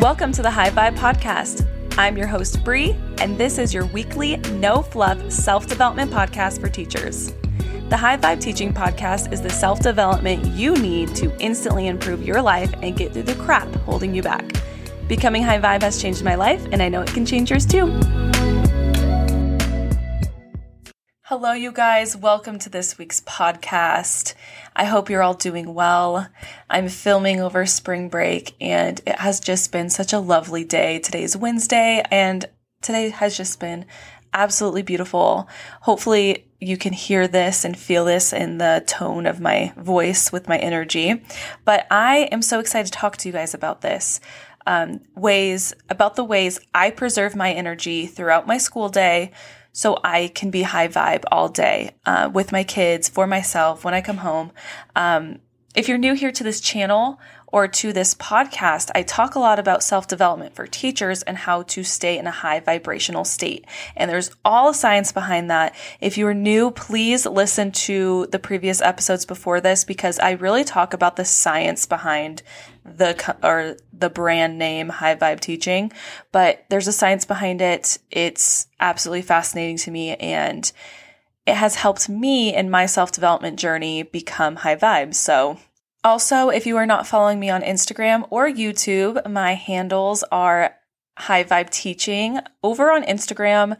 Welcome to the High Vibe Podcast. I'm your host, Bree, and this is your weekly, no fluff self development podcast for teachers. The High Vibe Teaching Podcast is the self development you need to instantly improve your life and get through the crap holding you back. Becoming High Vibe has changed my life, and I know it can change yours too. Hello, you guys. Welcome to this week's podcast. I hope you're all doing well. I'm filming over spring break and it has just been such a lovely day. Today's Wednesday and today has just been absolutely beautiful. Hopefully, you can hear this and feel this in the tone of my voice with my energy. But I am so excited to talk to you guys about this. Um, ways, about the ways I preserve my energy throughout my school day so I can be high vibe all day uh, with my kids, for myself, when I come home. Um, if you're new here to this channel or to this podcast, I talk a lot about self development for teachers and how to stay in a high vibrational state. And there's all science behind that. If you are new, please listen to the previous episodes before this because I really talk about the science behind the or the brand name high vibe teaching but there's a science behind it. It's absolutely fascinating to me and it has helped me in my self-development journey become high vibe. So also if you are not following me on instagram or youtube my handles are high vibe teaching. Over on instagram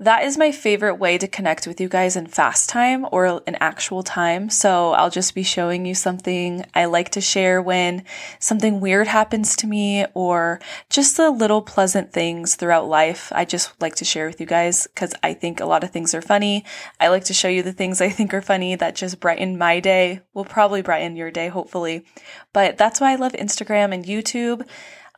that is my favorite way to connect with you guys in fast time or in actual time. So I'll just be showing you something I like to share when something weird happens to me or just the little pleasant things throughout life. I just like to share with you guys because I think a lot of things are funny. I like to show you the things I think are funny that just brighten my day, will probably brighten your day, hopefully. But that's why I love Instagram and YouTube.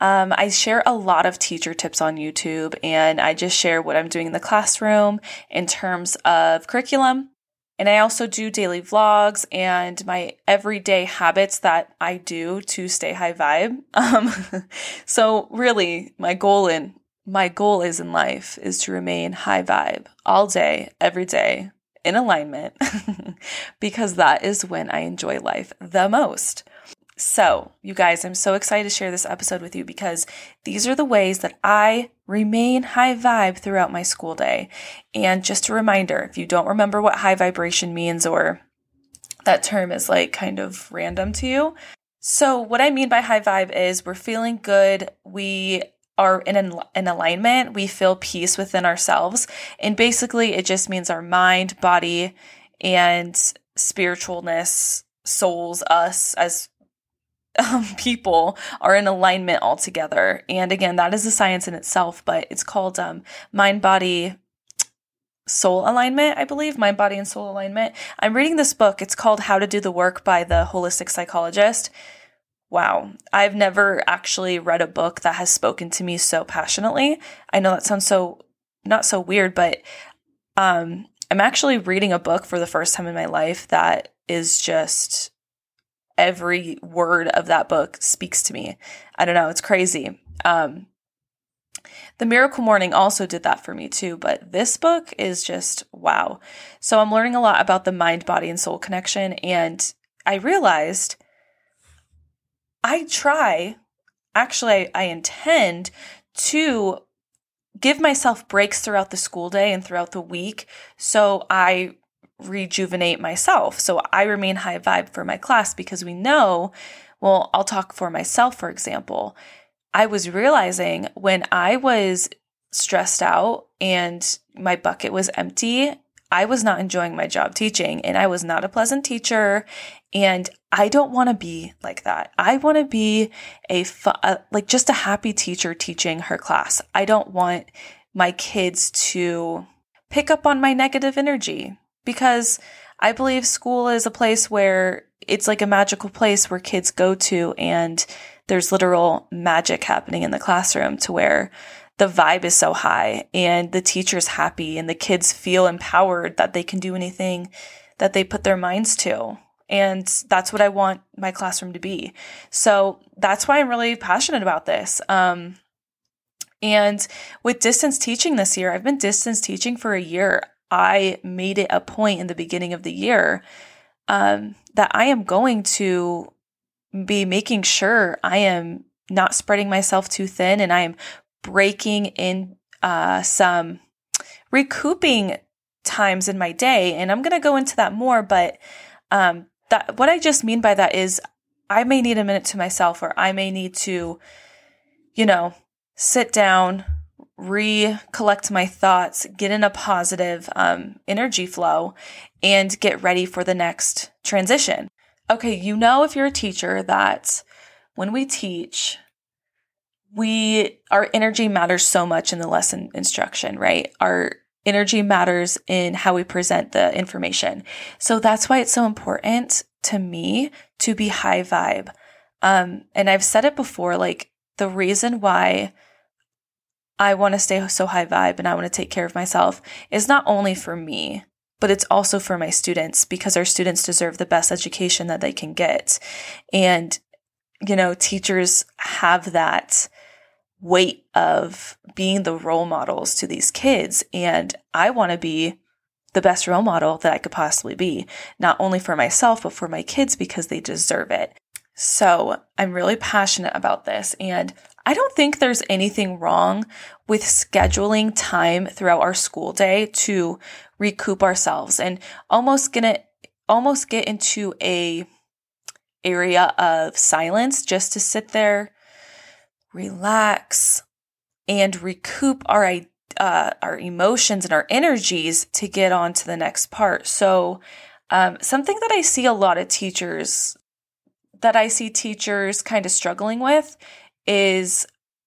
Um, I share a lot of teacher tips on YouTube and I just share what I'm doing in the classroom in terms of curriculum. And I also do daily vlogs and my everyday habits that I do to stay high vibe. Um, so really my goal in my goal is in life is to remain high vibe all day, every day in alignment because that is when I enjoy life the most. So, you guys, I'm so excited to share this episode with you because these are the ways that I remain high vibe throughout my school day. And just a reminder if you don't remember what high vibration means or that term is like kind of random to you. So, what I mean by high vibe is we're feeling good, we are in an, an alignment, we feel peace within ourselves. And basically, it just means our mind, body, and spiritualness, souls, us as um, people are in alignment altogether. And again, that is a science in itself, but it's called um, mind body soul alignment, I believe, mind body and soul alignment. I'm reading this book. It's called How to Do the Work by the Holistic Psychologist. Wow, I've never actually read a book that has spoken to me so passionately. I know that sounds so not so weird, but um, I'm actually reading a book for the first time in my life that is just every word of that book speaks to me. I don't know, it's crazy. Um, the Miracle Morning also did that for me too, but this book is just wow. So I'm learning a lot about the mind, body, and soul connection. And I realized I try, actually, I, I intend to give myself breaks throughout the school day and throughout the week so I rejuvenate myself. So I remain high vibe for my class because we know, well, I'll talk for myself, for example. I was realizing when I was stressed out and my bucket was empty, I was not enjoying my job teaching and I was not a pleasant teacher. And I don't want to be like that. I want to be a, fu- like just a happy teacher teaching her class. I don't want my kids to pick up on my negative energy because I believe school is a place where it's like a magical place where kids go to and there's literal magic happening in the classroom to where the vibe is so high and the teacher's happy and the kids feel empowered that they can do anything that they put their minds to. And that's what I want my classroom to be. So that's why I'm really passionate about this. Um, and with distance teaching this year, I've been distance teaching for a year. I made it a point in the beginning of the year um, that I am going to be making sure I am not spreading myself too thin and I'm breaking in uh, some recouping times in my day. And I'm going to go into that more, but um, that what I just mean by that is I may need a minute to myself or I may need to, you know, sit down, recollect my thoughts, get in a positive um, energy flow, and get ready for the next transition. Okay, you know, if you're a teacher, that when we teach, we our energy matters so much in the lesson instruction, right? Our energy matters in how we present the information. So that's why it's so important to me to be high vibe. Um, and I've said it before, like the reason why I want to stay so high vibe and I want to take care of myself is not only for me, but it's also for my students because our students deserve the best education that they can get. And, you know, teachers have that weight of being the role models to these kids. And I want to be the best role model that I could possibly be, not only for myself, but for my kids because they deserve it. So I'm really passionate about this. And I don't think there's anything wrong with scheduling time throughout our school day to recoup ourselves and almost gonna almost get into a area of silence just to sit there relax, and recoup our uh, our emotions and our energies to get on to the next part. So, um, something that I see a lot of teachers that I see teachers kind of struggling with is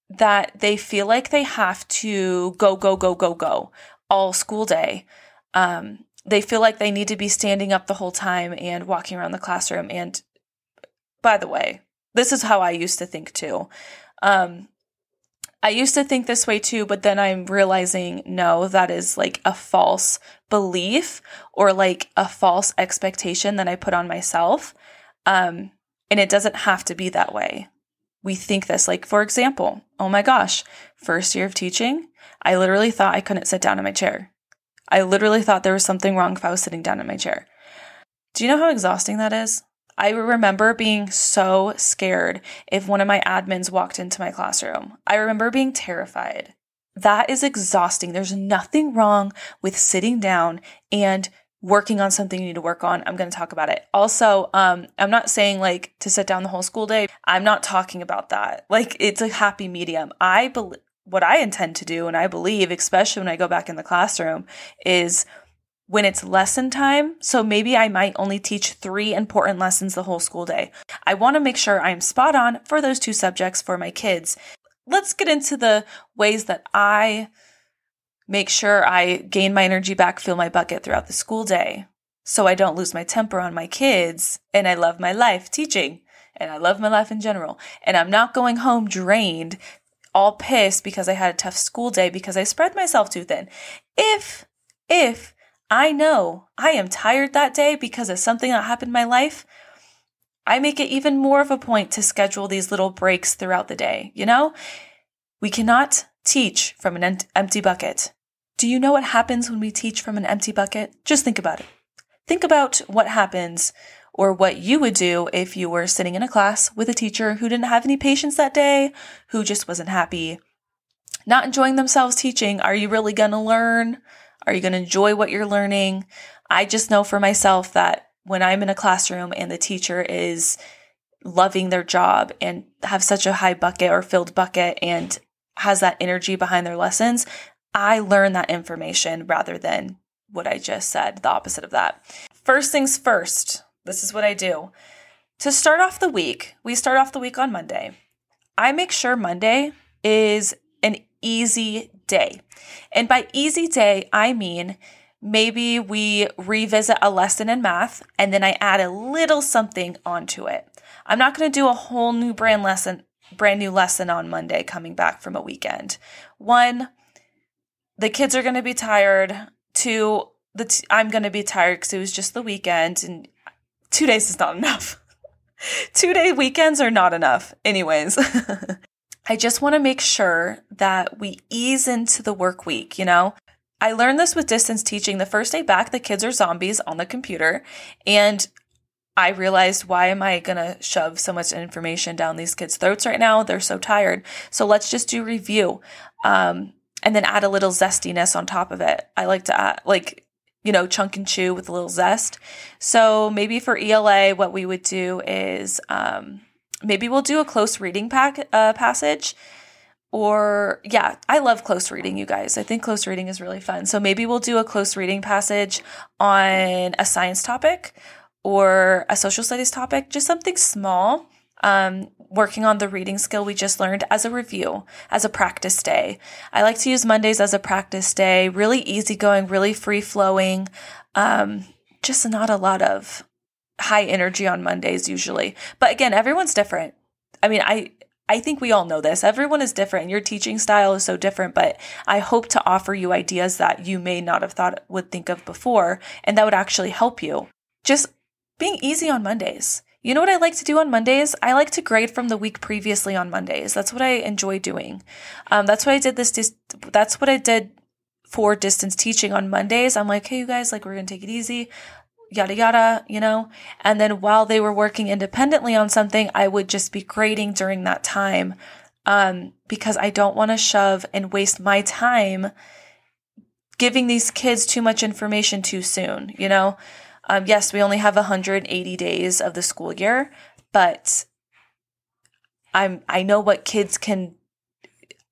that they feel like they have to go, go, go, go, go all school day. Um, they feel like they need to be standing up the whole time and walking around the classroom. And by the way, this is how I used to think too. Um, I used to think this way too, but then I'm realizing no, that is like a false belief or like a false expectation that I put on myself. Um, and it doesn't have to be that way. We think this, like, for example, oh my gosh, first year of teaching, I literally thought I couldn't sit down in my chair. I literally thought there was something wrong if I was sitting down in my chair. Do you know how exhausting that is? I remember being so scared if one of my admins walked into my classroom. I remember being terrified. That is exhausting. There's nothing wrong with sitting down and working on something you need to work on. I'm going to talk about it. Also, um, I'm not saying like to sit down the whole school day. I'm not talking about that. Like it's a happy medium. I believe what I intend to do, and I believe, especially when I go back in the classroom, is when it's lesson time. So maybe I might only teach three important lessons the whole school day. I want to make sure I'm spot on for those two subjects for my kids. Let's get into the ways that I make sure I gain my energy back, fill my bucket throughout the school day so I don't lose my temper on my kids and I love my life teaching and I love my life in general. And I'm not going home drained, all pissed because I had a tough school day because I spread myself too thin. If, if I know I am tired that day because of something that happened in my life, I make it even more of a point to schedule these little breaks throughout the day. You know, we cannot teach from an empty bucket. Do you know what happens when we teach from an empty bucket? Just think about it. Think about what happens or what you would do if you were sitting in a class with a teacher who didn't have any patience that day, who just wasn't happy, not enjoying themselves teaching. Are you really going to learn? Are you going to enjoy what you're learning? I just know for myself that when I'm in a classroom and the teacher is loving their job and have such a high bucket or filled bucket and has that energy behind their lessons, I learn that information rather than what I just said, the opposite of that. First things first, this is what I do. To start off the week, we start off the week on Monday. I make sure Monday is an easy day. And by easy day, I mean maybe we revisit a lesson in math and then I add a little something onto it. I'm not going to do a whole new brand lesson, brand new lesson on Monday coming back from a weekend. One, the kids are going to be tired. Two, the t- I'm going to be tired because it was just the weekend and two days is not enough. two day weekends are not enough. Anyways, I just want to make sure that we ease into the work week, you know? I learned this with distance teaching. The first day back, the kids are zombies on the computer. And I realized why am I going to shove so much information down these kids' throats right now? They're so tired. So let's just do review. Um, and then add a little zestiness on top of it. I like to add, like, you know, chunk and chew with a little zest. So maybe for ELA, what we would do is um, maybe we'll do a close reading pack, uh, passage. Or, yeah, I love close reading, you guys. I think close reading is really fun. So maybe we'll do a close reading passage on a science topic or a social studies topic, just something small. Um, working on the reading skill we just learned as a review, as a practice day. I like to use Mondays as a practice day, really easygoing, really free flowing. Um, just not a lot of high energy on Mondays usually. But again, everyone's different. I mean, I I think we all know this. Everyone is different. Your teaching style is so different, but I hope to offer you ideas that you may not have thought would think of before and that would actually help you. Just being easy on Mondays. You know what I like to do on Mondays? I like to grade from the week previously on Mondays. That's what I enjoy doing. Um, that's what I did this. Dis- that's what I did for distance teaching on Mondays. I'm like, hey, you guys, like we're gonna take it easy, yada yada, you know. And then while they were working independently on something, I would just be grading during that time um, because I don't want to shove and waste my time giving these kids too much information too soon, you know. Um, yes, we only have 180 days of the school year, but I'm I know what kids can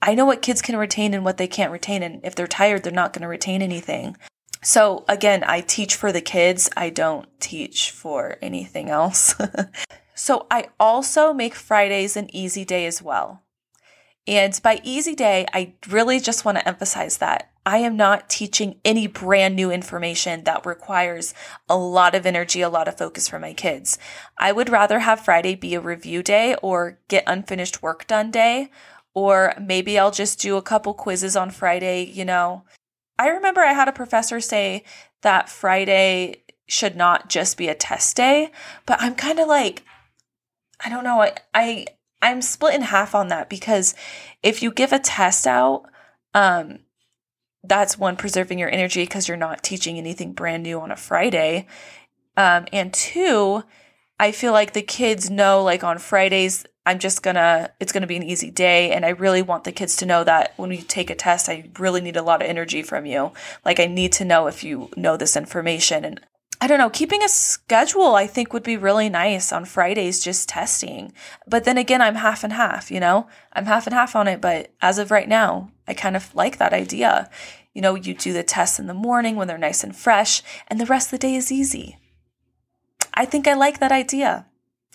I know what kids can retain and what they can't retain and if they're tired they're not going to retain anything. So again, I teach for the kids. I don't teach for anything else. so I also make Fridays an easy day as well. And by easy day, I really just want to emphasize that I am not teaching any brand new information that requires a lot of energy, a lot of focus for my kids. I would rather have Friday be a review day or get unfinished work done day, or maybe I'll just do a couple quizzes on Friday, you know. I remember I had a professor say that Friday should not just be a test day, but I'm kind of like, I don't know, I, I I'm split in half on that because if you give a test out, um, that's one preserving your energy because you're not teaching anything brand new on a Friday. Um, and two, I feel like the kids know like on Fridays, I'm just gonna, it's gonna be an easy day. And I really want the kids to know that when we take a test, I really need a lot of energy from you. Like I need to know if you know this information. And I don't know, keeping a schedule I think would be really nice on Fridays, just testing. But then again, I'm half and half, you know? I'm half and half on it, but as of right now, I kind of like that idea. You know, you do the tests in the morning when they're nice and fresh, and the rest of the day is easy. I think I like that idea.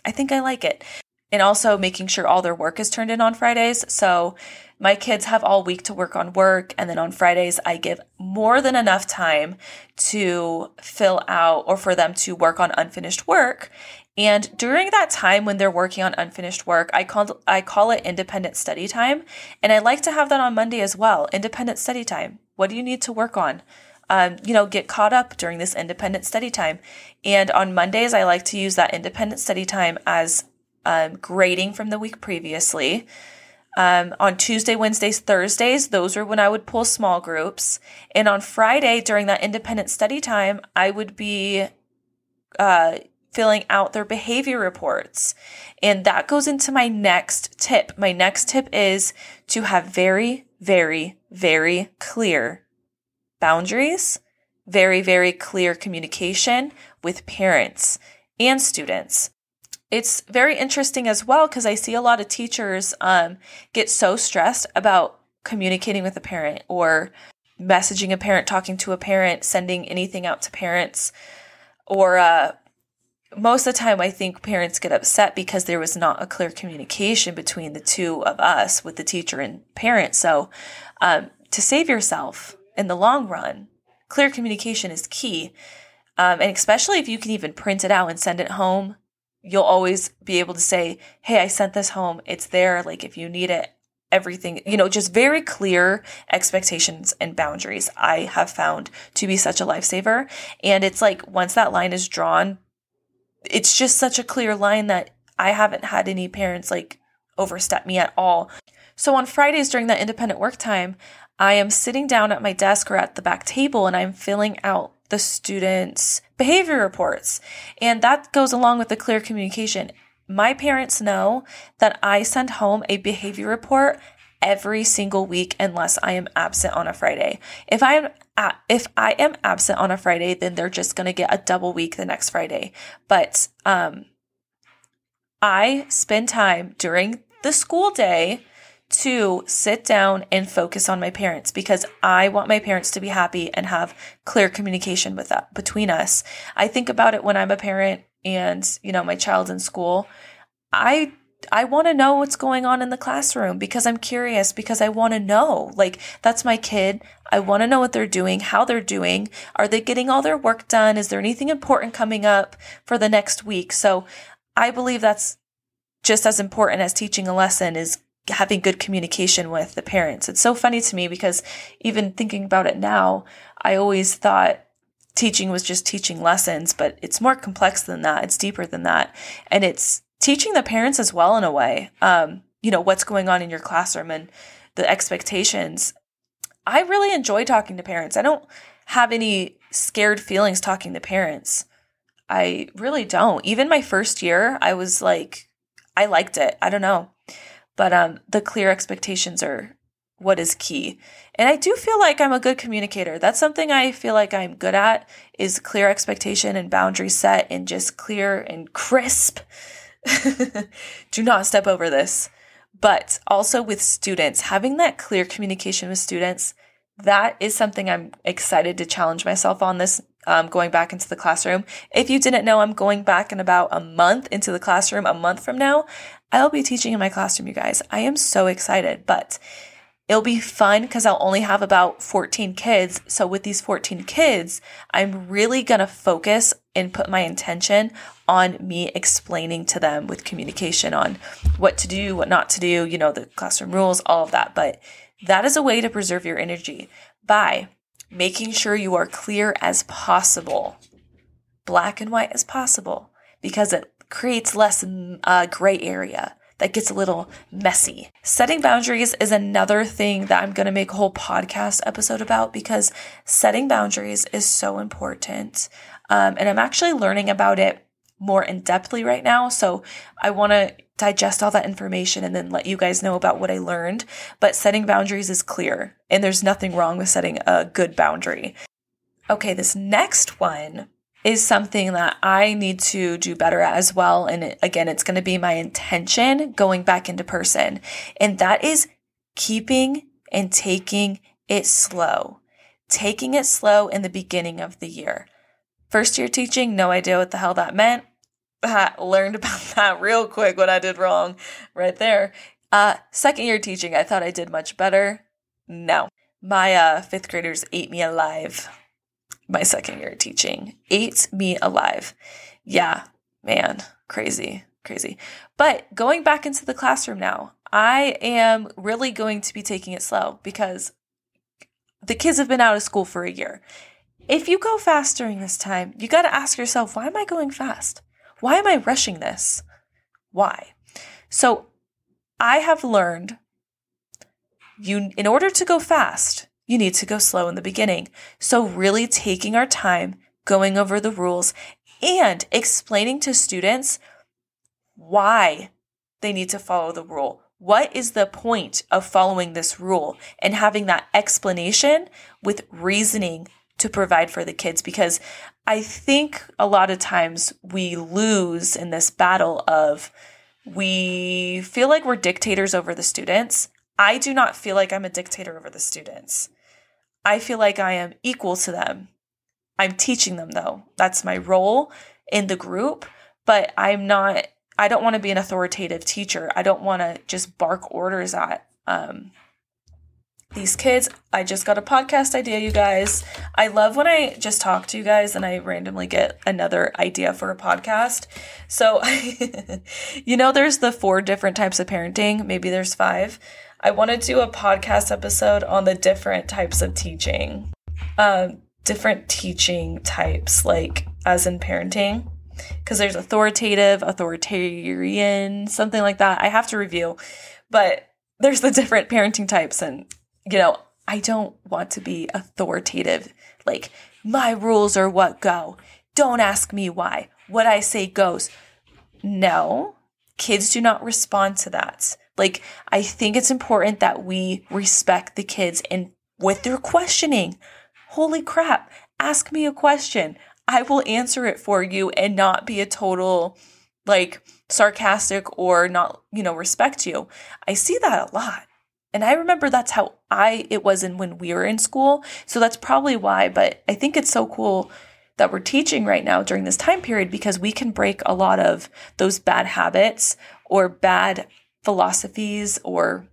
I think I like it. And also making sure all their work is turned in on Fridays. So my kids have all week to work on work. And then on Fridays, I give more than enough time to fill out or for them to work on unfinished work. And during that time when they're working on unfinished work, I call I call it independent study time, and I like to have that on Monday as well. Independent study time. What do you need to work on? Um, you know, get caught up during this independent study time. And on Mondays, I like to use that independent study time as um, grading from the week previously. Um, on Tuesday, Wednesdays, Thursdays, those were when I would pull small groups. And on Friday, during that independent study time, I would be uh, filling out their behavior reports. And that goes into my next tip. My next tip is to have very, very, very clear boundaries, very, very clear communication with parents and students. It's very interesting as well because I see a lot of teachers um, get so stressed about communicating with a parent or messaging a parent, talking to a parent, sending anything out to parents, or uh, most of the time I think parents get upset because there was not a clear communication between the two of us with the teacher and parent. So, um, to save yourself in the long run, clear communication is key. Um, and especially if you can even print it out and send it home, you'll always be able to say, Hey, I sent this home. It's there. Like if you need it, everything, you know, just very clear expectations and boundaries I have found to be such a lifesaver. And it's like once that line is drawn, it's just such a clear line that I haven't had any parents like overstep me at all. So on Fridays during that independent work time, I am sitting down at my desk or at the back table and I'm filling out the students' behavior reports. And that goes along with the clear communication. My parents know that I send home a behavior report every single week unless I am absent on a Friday. If I am if I am absent on a Friday, then they're just going to get a double week the next Friday. But um I spend time during the school day to sit down and focus on my parents because I want my parents to be happy and have clear communication with that between us. I think about it when I'm a parent and, you know, my child's in school. I I want to know what's going on in the classroom because I'm curious because I want to know. Like that's my kid. I want to know what they're doing, how they're doing. Are they getting all their work done? Is there anything important coming up for the next week? So I believe that's just as important as teaching a lesson is having good communication with the parents. It's so funny to me because even thinking about it now, I always thought teaching was just teaching lessons, but it's more complex than that. It's deeper than that. And it's teaching the parents as well in a way. Um, you know, what's going on in your classroom and the expectations. I really enjoy talking to parents. I don't have any scared feelings talking to parents. I really don't. Even my first year, I was like, I liked it. I don't know. But um, the clear expectations are what is key. And I do feel like I'm a good communicator. That's something I feel like I'm good at is clear expectation and boundary set and just clear and crisp. do not step over this. But also with students, having that clear communication with students, that is something I'm excited to challenge myself on this um, going back into the classroom. If you didn't know, I'm going back in about a month into the classroom, a month from now. I'll be teaching in my classroom, you guys. I am so excited, but it'll be fun because I'll only have about 14 kids. So with these 14 kids, I'm really going to focus and put my intention on me explaining to them with communication on what to do, what not to do, you know, the classroom rules, all of that. But that is a way to preserve your energy by making sure you are clear as possible, black and white as possible, because it creates less uh, gray area that gets a little messy. Setting boundaries is another thing that I'm going to make a whole podcast episode about because setting boundaries is so important. Um, and I'm actually learning about it more in depthly right now. So I want to digest all that information and then let you guys know about what I learned. But setting boundaries is clear, and there's nothing wrong with setting a good boundary. Okay, this next one is something that I need to do better at as well. And again, it's going to be my intention going back into person. And that is keeping and taking it slow, taking it slow in the beginning of the year. First year teaching, no idea what the hell that meant. I learned about that real quick what I did wrong right there. Uh, second year teaching, I thought I did much better. No, my uh, fifth graders ate me alive my second year teaching. Ate me alive. Yeah, man, crazy, crazy. But going back into the classroom now, I am really going to be taking it slow because the kids have been out of school for a year. If you go fast during this time, you got to ask yourself, why am I going fast? Why am I rushing this? Why? So I have learned you in order to go fast, you need to go slow in the beginning. So, really taking our time, going over the rules, and explaining to students why they need to follow the rule. What is the point of following this rule and having that explanation with reasoning to provide for the kids? Because I think a lot of times we lose in this battle of we feel like we're dictators over the students. I do not feel like I'm a dictator over the students. I feel like I am equal to them. I'm teaching them though. That's my role in the group, but I'm not I don't want to be an authoritative teacher. I don't want to just bark orders at um, these kids. I just got a podcast idea, you guys. I love when I just talk to you guys and I randomly get another idea for a podcast. So, you know, there's the four different types of parenting. Maybe there's five. I want to do a podcast episode on the different types of teaching, um, different teaching types, like as in parenting, because there's authoritative, authoritarian, something like that. I have to review, but there's the different parenting types, and you know, I don't want to be authoritative, like my rules are what go. Don't ask me why. What I say goes. No, kids do not respond to that. Like, I think it's important that we respect the kids and with their questioning. Holy crap, ask me a question. I will answer it for you and not be a total like sarcastic or not, you know, respect you. I see that a lot. And I remember that's how I it was in when we were in school. So that's probably why, but I think it's so cool that we're teaching right now during this time period because we can break a lot of those bad habits or bad philosophies or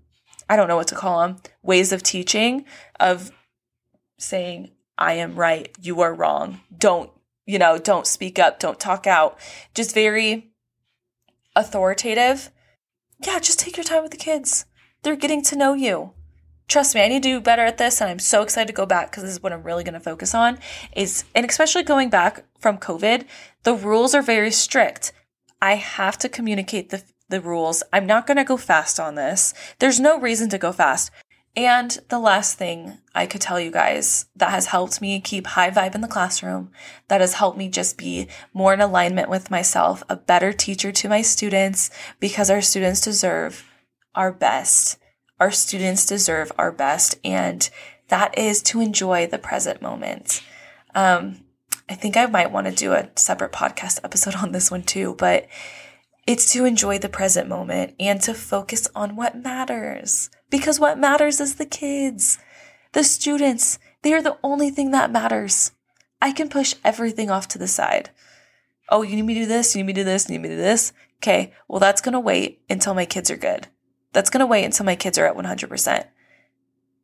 I don't know what to call them, ways of teaching of saying I am right, you are wrong. Don't, you know, don't speak up, don't talk out. Just very authoritative. Yeah, just take your time with the kids. They're getting to know you. Trust me, I need to do better at this and I'm so excited to go back because this is what I'm really going to focus on is and especially going back from COVID, the rules are very strict. I have to communicate the the rules. I'm not going to go fast on this. There's no reason to go fast. And the last thing I could tell you guys that has helped me keep high vibe in the classroom, that has helped me just be more in alignment with myself, a better teacher to my students, because our students deserve our best. Our students deserve our best. And that is to enjoy the present moment. Um, I think I might want to do a separate podcast episode on this one too, but it's to enjoy the present moment and to focus on what matters. Because what matters is the kids, the students. They are the only thing that matters. I can push everything off to the side. Oh, you need me to do this, you need me to do this, you need me to do this. Okay, well, that's going to wait until my kids are good. That's going to wait until my kids are at 100%.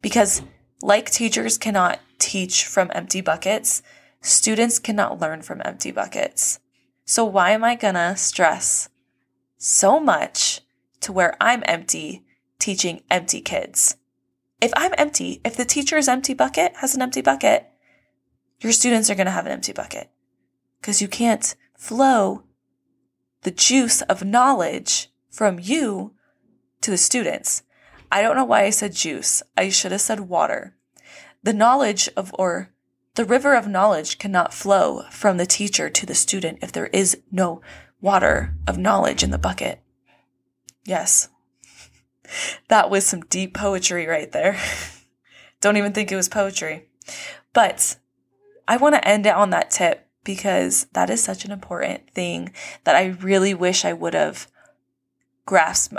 Because, like teachers cannot teach from empty buckets, students cannot learn from empty buckets. So, why am I going to stress so much to where I'm empty teaching empty kids. If I'm empty, if the teacher's empty bucket has an empty bucket, your students are going to have an empty bucket because you can't flow the juice of knowledge from you to the students. I don't know why I said juice. I should have said water. The knowledge of, or the river of knowledge cannot flow from the teacher to the student if there is no water of knowledge in the bucket. Yes. That was some deep poetry right there. Don't even think it was poetry. But I want to end it on that tip because that is such an important thing that I really wish I would have grasped,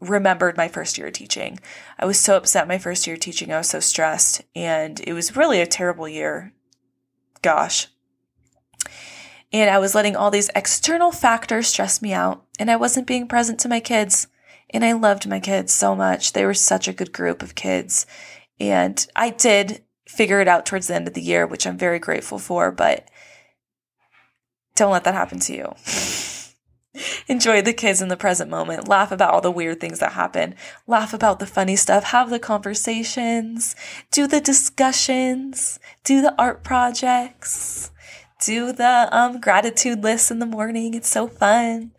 remembered my first year teaching. I was so upset my first year teaching. I was so stressed, and it was really a terrible year. Gosh. And I was letting all these external factors stress me out, and I wasn't being present to my kids. And I loved my kids so much. They were such a good group of kids. And I did figure it out towards the end of the year, which I'm very grateful for, but don't let that happen to you. Enjoy the kids in the present moment. Laugh about all the weird things that happen. Laugh about the funny stuff. Have the conversations. Do the discussions. Do the art projects do the um, gratitude list in the morning. It's so fun.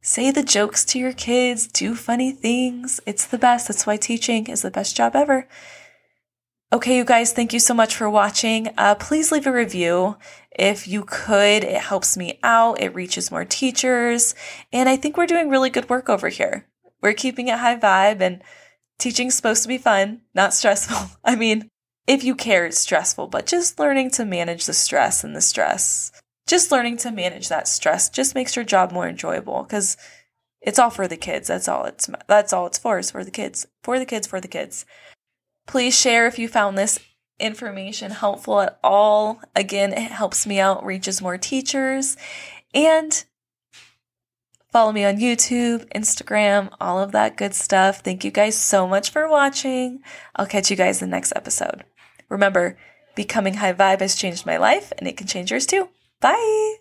Say the jokes to your kids, do funny things. It's the best. That's why teaching is the best job ever. Okay, you guys, thank you so much for watching. Uh, please leave a review if you could. It helps me out. It reaches more teachers. And I think we're doing really good work over here. We're keeping it high vibe and teaching's supposed to be fun, not stressful. I mean, if you care, it's stressful, but just learning to manage the stress and the stress, just learning to manage that stress just makes your job more enjoyable because it's all for the kids. That's all it's, that's all it's for is for the kids, for the kids, for the kids. Please share if you found this information helpful at all. Again, it helps me out, reaches more teachers, and Follow me on YouTube, Instagram, all of that good stuff. Thank you guys so much for watching. I'll catch you guys in the next episode. Remember, becoming high vibe has changed my life and it can change yours too. Bye.